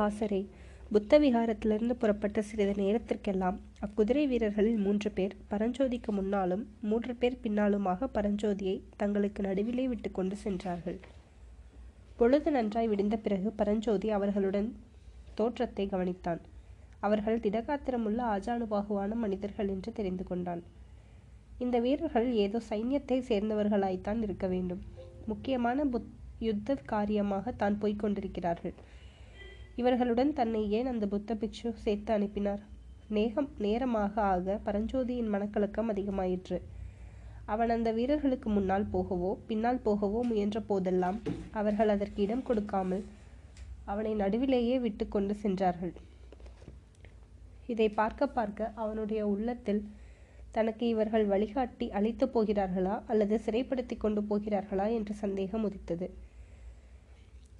பாசறை. புத்த விகாரத்திலிருந்து புறப்பட்ட சிறிது நேரத்திற்கெல்லாம் அக்குதிரை வீரர்களில் மூன்று பேர் பரஞ்சோதிக்கு முன்னாலும் மூன்று பேர் பின்னாலுமாக பரஞ்சோதியை தங்களுக்கு நடுவிலே விட்டு கொண்டு சென்றார்கள். பொழுது நன்றாய் விடிந்த பிறகு பரஞ்சோதி அவர்களுடன் தோற்றத்தை கவனித்தான். அவர்கள் திடகாத்திரமுள்ள ஆஜானுபாகுவான மனிதர்கள் என்று தெரிந்து கொண்டான். இந்த வீரர்கள் ஏதோ சைன்யத்தை சேர்ந்தவர்களாய்த்தான் இருக்க வேண்டும். முக்கியமான புத் யுத்த காரியமாக தான் போய்க் கொண்டிருக்கிறார்கள். இவர்களுடன் தன்னை ஏன் அந்த புத்த பிக்ஷு சேர்த்து அனுப்பினார்? நேகம் நேரமாக ஆக பரஞ்சோதியின் மனக்கலக்கம் அதிகமாயிற்று. அவன் அந்த வீரர்களுக்கு முன்னால் போகவோ பின்னால் போகவோ முயன்ற போதெல்லாம் அவர்கள் அதற்கு இடம் கொடுக்காமல் அவனை நடுவிலேயே விட்டு கொண்டு சென்றார்கள். இதை பார்க்க பார்க்க அவனுடைய உள்ளத்தில் தனக்கு இவர்கள் வழிகாட்டி அழைத்து போகிறார்களா அல்லது சிறைப்படுத்தி கொண்டு போகிறார்களா என்ற சந்தேகம் உதித்தது.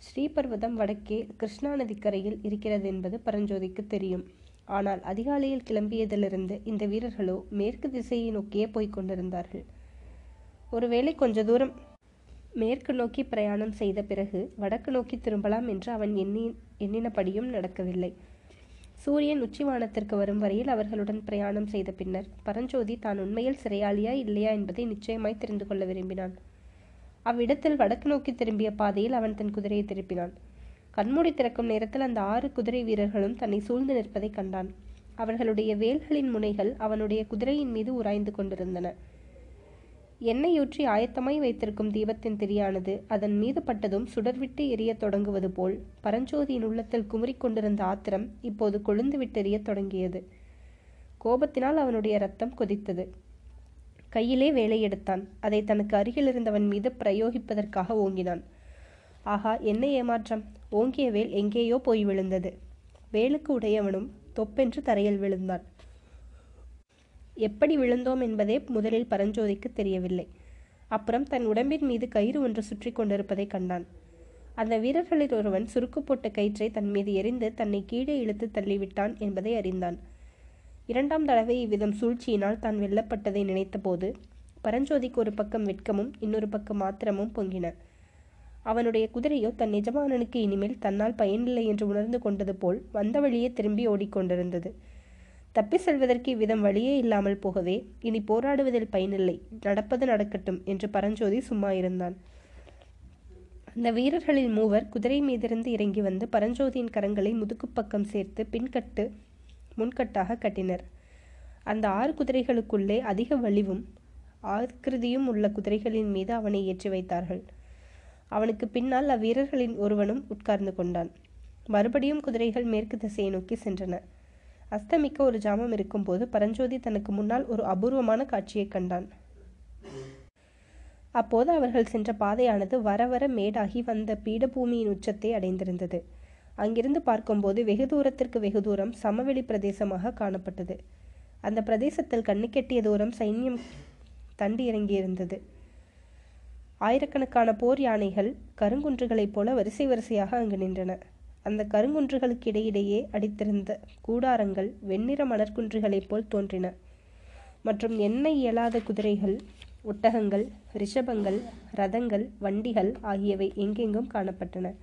ஸ்ரீபர்வதம் வடக்கே கிருஷ்ணா நதிக்கரையில் இருக்கிறது என்பது பரஞ்சோதிக்கு தெரியும். ஆனால் அதிகாலையில் கிளம்பியதிலிருந்து இந்த வீரர்களோ மேற்கு திசையை நோக்கியே போய்க் கொண்டிருந்தார்கள். ஒருவேளை கொஞ்ச தூரம் மேற்கு நோக்கி பிரயாணம் செய்த பிறகு வடக்கு நோக்கி திரும்பலாம் என்று அவன் எண்ணி எண்ணினபடியும் நடக்கவில்லை. சூரியன் உச்சிவானத்திற்கு வரும் வரையில் அவர்களுடன் பிரயாணம் செய்த பின்னர் பரஞ்சோதி தான் உண்மையில் சிறையாளியா இல்லையா என்பதை நிச்சயமாய் தெரிந்து கொள்ள விரும்பினான். அவ்விடத்தில் வடக்கு நோக்கி திரும்பிய பாதையில் அவன் தன் குதிரையை திருப்பினான். கண்மூடி திறக்கும் நேரத்தில் அந்த ஆறு குதிரை வீரர்களும் தன்னை சூழ்ந்து நிற்பதை கண்டான். அவர்களுடைய வேல்களின் முனைகள் அவனுடைய குதிரையின் மீது உராய்ந்து கொண்டிருந்தன. எண்ணெயூற்றி ஆயத்தமாய் வைத்திருக்கும் தீபத்தின் திரியானது அதன் மீது பட்டதும் சுடர்விட்டு எரியத் தொடங்குவது போல் பரஞ்சோதியின் உள்ளத்தில் குமுறிக் கொண்டிருந்த ஆத்திரம் இப்போது கொழுந்து விட்டெரியத் தொடங்கியது. கோபத்தினால் அவனுடைய ரத்தம் கொதித்தது. கையிலே வேலை எடுத்தான் அதை தனக்கு அருகில் இருந்தவன் மீது பிரயோகிப்பதற்காக ஓங்கினான். ஆகா என்ன ஏமாற்றம். ஓங்கிய வேல் எங்கேயோ போய் விழுந்தது. வேலுக்கு உடையவனும் தொப்பென்று தரையில் விழுந்தான். எப்படி விழுந்தோம் என்பதே முதலில் பரஞ்சோதிக்கு தெரியவில்லை. அப்புறம் தன் உடம்பின் மீது கயிறு ஒன்று சுற்றி கொண்டிருப்பதை கண்டான். அந்த வீரர்களில் ஒருவன் சுருக்கு போட்ட கயிற்றை தன் மீது எரிந்து தன்னை கீழே இழுத்து தள்ளிவிட்டான் என்பதை அறிந்தான். இரண்டாம் தடவை இவ்விதம் சூழ்ச்சியினால் தான் வெல்லப்பட்டதை நினைத்தபோது பரஞ்சோதிக்கு ஒரு பக்கம் வெட்கமும் இன்னொரு பக்கம் ஆத்திரமும் பொங்கின. அவனுடைய குதிரையோ தன் எஜமானனுக்கு இனிமேல் தன்னால் பயனில்லை என்று உணர்ந்து கொண்டது போல் வந்த வழியே திரும்பி ஓடிக்கொண்டிருந்தது. தப்பி செல்வதற்கு இவ்விதம் வழியே இல்லாமல் போகவே இனி போராடுவதில் பயனில்லை நடப்பது நடக்கட்டும் என்று பரஞ்சோதி சும்மா இருந்தான். அந்த வீரர்களில் மூவர் குதிரை மீதிருந்து இறங்கி வந்து பரஞ்சோதியின் கரங்களை முதுகுப்பக்கம் சேர்த்து பின்கட்டு முன்கட்டாக கட்டினர். அந்த ஆறு குதிரைகளுக்குள்ளே அதிக வலிவும் ஆக்கிருதியும் உள்ள குதிரைகளின் மீது அவனை ஏற்றி வைத்தார்கள். அவனுக்கு பின்னால் அவ்வீரர்களின் ஒருவனும் உட்கார்ந்து கொண்டான். மறுபடியும் குதிரைகள் மேற்கு திசையை நோக்கி சென்றன. அஸ்தமிக்க ஒரு ஜாமம் இருக்கும்போது பரஞ்சோதி தனக்கு முன்னால் ஒரு அபூர்வமான காட்சியை கண்டான். அப்போது அவர்கள் சென்ற பாதையானது வர வர மேடாகி வந்த பீடபூமியின் உச்சத்தை அடைந்திருந்தது. அங்கிருந்து பார்க்கும்போது வெகு தூரத்திற்கு வெகு தூரம் சமவெளி பிரதேசமாக காணப்பட்டது. அந்த பிரதேசத்தில் கண்ணுக்கெட்டிய தூரம் சைன்யம் தண்டி இறங்கியிருந்தது. ஆயிரக்கணக்கான போர் யானைகள் கருங்குன்றுகளைப் போல வரிசை வரிசையாக அங்கு நின்றன. அந்த கருங்குன்றுகளுக்கு இடையிடையே அடித்திருந்த கூடாரங்கள் வெண்ணிற மணற்குன்றுகளைப் போல் தோன்றின. மற்றும் எண்ணெய் இயலாத குதிரைகள் ஒட்டகங்கள் ரிஷபங்கள் ரதங்கள் வண்டிகள் ஆகியவை எங்கெங்கும் காணப்பட்டன.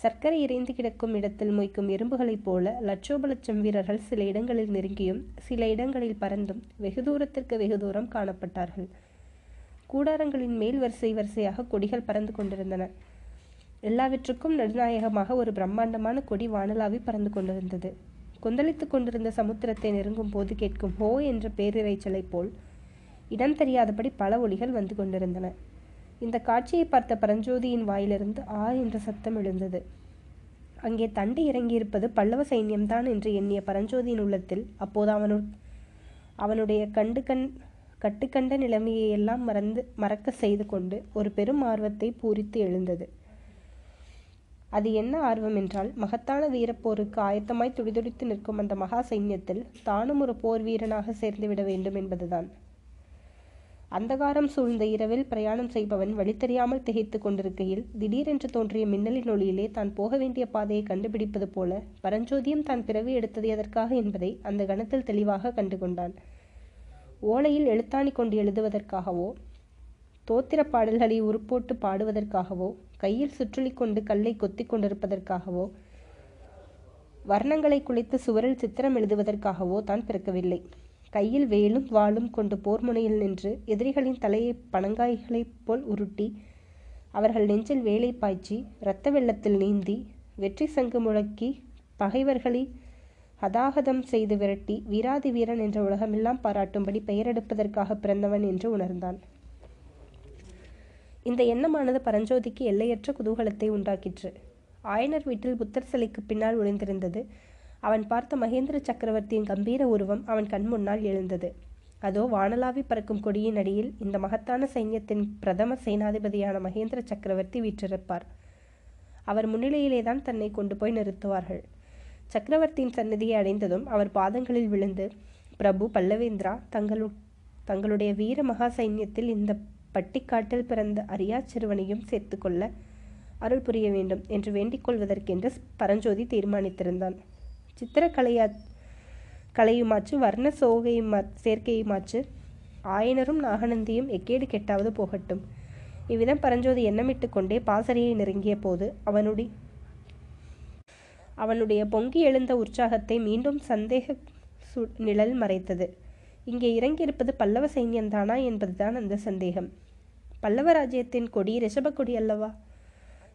சர்க்கரை இறைந்து கிடக்கும் இடத்தில் மொய்க்கும் எறும்புகளைப் போல லட்சோப லட்சம் வீரர்கள் சில இடங்களில் நெருங்கியும் சில இடங்களில் பறந்தும் வெகு தூரத்திற்கு வெகு தூரம் காணப்பட்டார்கள். கூடாரங்களின் மேல் வரிசை வரிசையாக கொடிகள் பறந்து கொண்டிருந்தன. எல்லாவற்றுக்கும் நடுநாயகமாக ஒரு பிரம்மாண்டமான கொடி வானலாவி பறந்து கொண்டிருந்தது. கொந்தளித்துக் கொண்டிருந்த சமுத்திரத்தை நெருங்கும் போது கேட்கும் ஹோ என்ற பேரிரைச்சலைப் போல் இடம் தெரியாதபடி பல ஒளிகள் வந்து கொண்டிருந்தன. இந்த காட்சியை பார்த்த பரஞ்சோதியின் வாயிலிருந்து ஆ என்ற சத்தம் எழுந்தது. அங்கே தண்டி இறங்கியிருப்பது பல்லவ சைன்யம்தான் என்று எண்ணிய பரஞ்சோதியின் உள்ளத்தில் அப்போது அவனு அவனுடைய கண்டு கண் கட்டுக்கண்ட நிலைமையை எல்லாம் மறந்து மறக்க செய்து கொண்டு ஒரு பெரும் ஆர்வத்தை பூரித்து எழுந்தது. அது என்ன ஆர்வம் என்றால் மகத்தான வீரப்போருக்கு ஆயத்தமாய் துடிதுடித்து நிற்கும் அந்த மகா சைன்யத்தில் தானும் ஒரு போர் வீரனாக சேர்ந்து விட வேண்டும் என்பதுதான். அந்தகாரம் சூழ்ந்த இரவில் பிரயாணம் செய்பவன் வழி தெரியாமல் திகைத்து கொண்டிருக்கையில் திடீரென்று தோன்றிய மின்னலின் ஒளியிலே தான் போக வேண்டிய பாதையை கண்டுபிடிப்பது போல பரஞ்சோதியும் தான் பிறவி எடுத்தது எதற்காக என்பதை அந்த கணத்தில் தெளிவாக கண்டு கொண்டான் ஓலையில் எழுத்தாணி கொண்டு எழுதுவதற்காகவோ தோத்திர பாடல்களை உருப்போட்டு பாடுவதற்காகவோ கையில் சுற்றுலி கொண்டு கல்லை கொத்தி கொண்டிருப்பதற்காகவோ வர்ணங்களை குளித்து சுவரில் சித்திரம் எழுதுவதற்காகவோ தான் பிறக்கவில்லை. கையில் வேலும் வாளும் கொண்டு போர் முனையில் நின்று எதிரிகளின் தலையை பனங்காய்களைப் போல் உருட்டி அவர்கள் நெஞ்சில் வேலை பாய்ச்சி இரத்த வெள்ளத்தில் நீந்தி வெற்றி சங்கு முழக்கி பகைவர்களை ஹதாகதம் செய்து விரட்டி வீராதி வீரன் என்ற உலகமெல்லாம் பாராட்டும்படி பெயரெடுப்பதற்காக பிறந்தவன் என்று உணர்ந்தான். இந்த எண்ணமானது பரஞ்சோதிக்கு எல்லையற்ற குதூகலத்தை உண்டாக்கிற்று. ஆயனர் வீட்டில் புத்தர் சிலைக்கு பின்னால் ஒளிந்திருந்தது அவன் பார்த்த மகேந்திர சக்கரவர்த்தியின் கம்பீர உருவம் அவன் கண் முன்னால் எழுந்தது. அதோ வானலாவி பறக்கும் கொடியின் அடியில் இந்த மகத்தான சைன்யத்தின் பிரதம சேனாதிபதியான மகேந்திர சக்கரவர்த்தி வீற்றிருப்பார். அவர் முன்னிலையிலே தான் தன்னை கொண்டு போய் நிறுத்துவார்கள். சக்கரவர்த்தியின் சன்னதியை அடைந்ததும் அவர் பாதங்களில் விழுந்து பிரபு பல்லவேந்திரா தங்களு தங்களுடைய வீர மகா சைன்யத்தில் இந்த பட்டிக்காட்டில் பிறந்த அரியா சிறுவனையும் சேர்த்துக்கொள்ள அருள் புரிய வேண்டும் என்று வேண்டிக் கொள்வதற்கென்று பரஞ்சோதி தீர்மானித்திருந்தான். சித்திரக்கலையா கலையுமாச்சு வர்ண சோகையுமா சேர்க்கையுமாச்சு ஆயனரும் நாகநந்தியும் எக்கேடு கெட்டாவது போகட்டும். இவ்விதம் பரஞ்சோதி எண்ணமிட்டு கொண்டே பாசறையை நெருங்கிய போது அவனுடைய அவனுடைய பொங்கி எழுந்த உற்சாகத்தை மீண்டும் சந்தேக சு நிழல் மறைத்தது. இங்கே இறங்கியிருப்பது பல்லவ சைன்யந்தானா என்பதுதான் அந்த சந்தேகம். பல்லவ ராஜ்யத்தின் கொடி ரிஷப கொடி அல்லவா?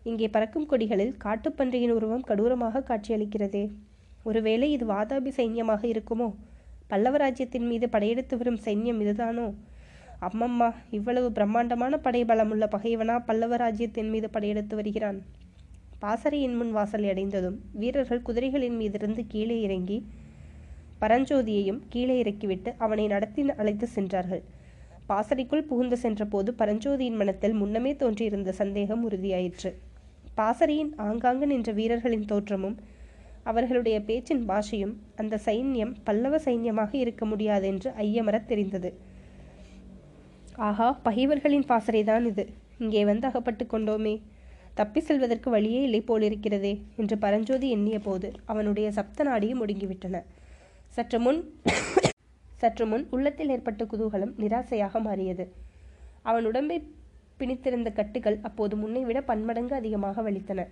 இங்கே பறக்கும் கொடிகளில் காட்டுப்பன்றியின் உருவம் கடூரமாக காட்சியளிக்கிறதே. ஒருவேளை இது வாதாபி சைன்யமாக இருக்குமோ? பல்லவ ராஜ்யத்தின் மீது படையெடுத்து வரும் சைன்யம் இதுதானோ? அம்மம்மா இவ்வளவு பிரம்மாண்டமான படைபலமுள்ள பகைவனா பல்லவ ராஜ்யத்தின் மீது படையெடுத்து வருகிறான்? பாசறையின் முன் வாசலை அடைந்ததும் வீரர்கள் குதிரைகளின் மீதிருந்து கீழே இறங்கி பரஞ்சோதியையும் கீழே இறக்கிவிட்டு அவனை நடத்தி அழைத்து சென்றார்கள். பாசறைக்குள் புகுந்து சென்றபோது பரஞ்சோதியின் மனத்தில் முன்னமே தோன்றியிருந்த சந்தேகம் உறுதியாயிற்று. பாசறையின் ஆங்காங்கு நின்ற வீரர்களின் தோற்றமும் அவர்களுடைய பேச்சின் பாஷையும் அந்த சைன்யம் பல்லவ சைன்யமாக இருக்க முடியாது என்று ஐயமரத் தெரிந்தது. ஆஹா பகைவர்களின் பாசறைதான் இது. இங்கே வந்து அகப்பட்டு கொண்டோமே. தப்பி செல்வதற்கு வழியே இல்லை போலிருக்கிறதே என்று பரஞ்சோதி எண்ணிய போது அவனுடைய சப்த நாடியும் முடுங்கிவிட்டன சற்று முன் சற்று முன் உள்ளத்தில் ஏற்பட்ட குதூகலம் நிராசையாக மாறியது. அவன் உடம்பை பிணித்திருந்த கட்டுகள் அப்போது முன்னை விட பன்மடங்கு அதிகமாக வலித்தன.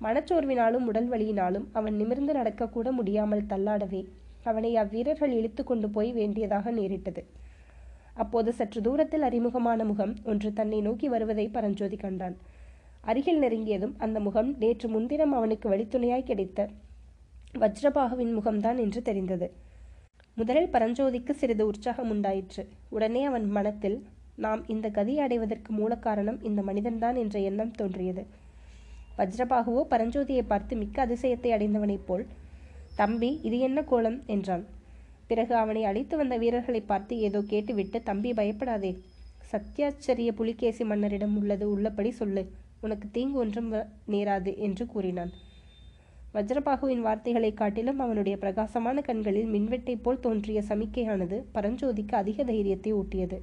மனச்சோர்வினாலும் உடல் வலியினாலும் அவன் நிமிர்ந்து நடக்கக்கூட முடியாமல் தள்ளாடவே அவனை அவ்வீரர்கள் இழுத்து கொண்டு போய் வேண்டியதாக நேரிட்டது. அப்போது சற்று தூரத்தில் அறிமுகமான முகம் ஒன்று தன்னை நோக்கி வருவதை பரஞ்சோதி கண்டான். அருகில் நெருங்கியதும் அந்த முகம் நேற்று முன்தினம் அவனுக்கு வழித்துணையாய் கிடைத்த வஜ்ரபாகுவின் முகம்தான் என்று தெரிந்தது. முதலில் பரஞ்சோதிக்கு சிறிது உற்சாகம் உண்டாயிற்று. உடனே அவன் மனத்தில் நாம் இந்த கதியை அடைவதற்கு மூல காரணம் இந்த மனிதன்தான் என்ற எண்ணம் தோன்றியது. வஜ்ரபாகுவோ பரஞ்சோதியை பார்த்து மிக்க அதிசயத்தை அடைந்தவனைப் போல் தம்பி இது என்ன கோலம்? என்றான். பிறகு அவனை அழைத்து வந்த வீரர்களை பார்த்து ஏதோ கேட்டுவிட்டு தம்பி பயப்படாதே. சத்யாச்சரிய புலிகேசி மன்னரிடம் உள்ளது உள்ளபடி சொல்லு. உனக்கு தீங்கு ஒன்றும் நேராது என்று கூறினான். வஜ்ரபாகுவின் வார்த்தைகளை காட்டிலும் அவனுடைய பிரகாசமான கண்களில் மின்வெட்டை போல் தோன்றிய சமிக்கையானது பரஞ்சோதிக்கு அதிக தைரியத்தை ஊட்டியது.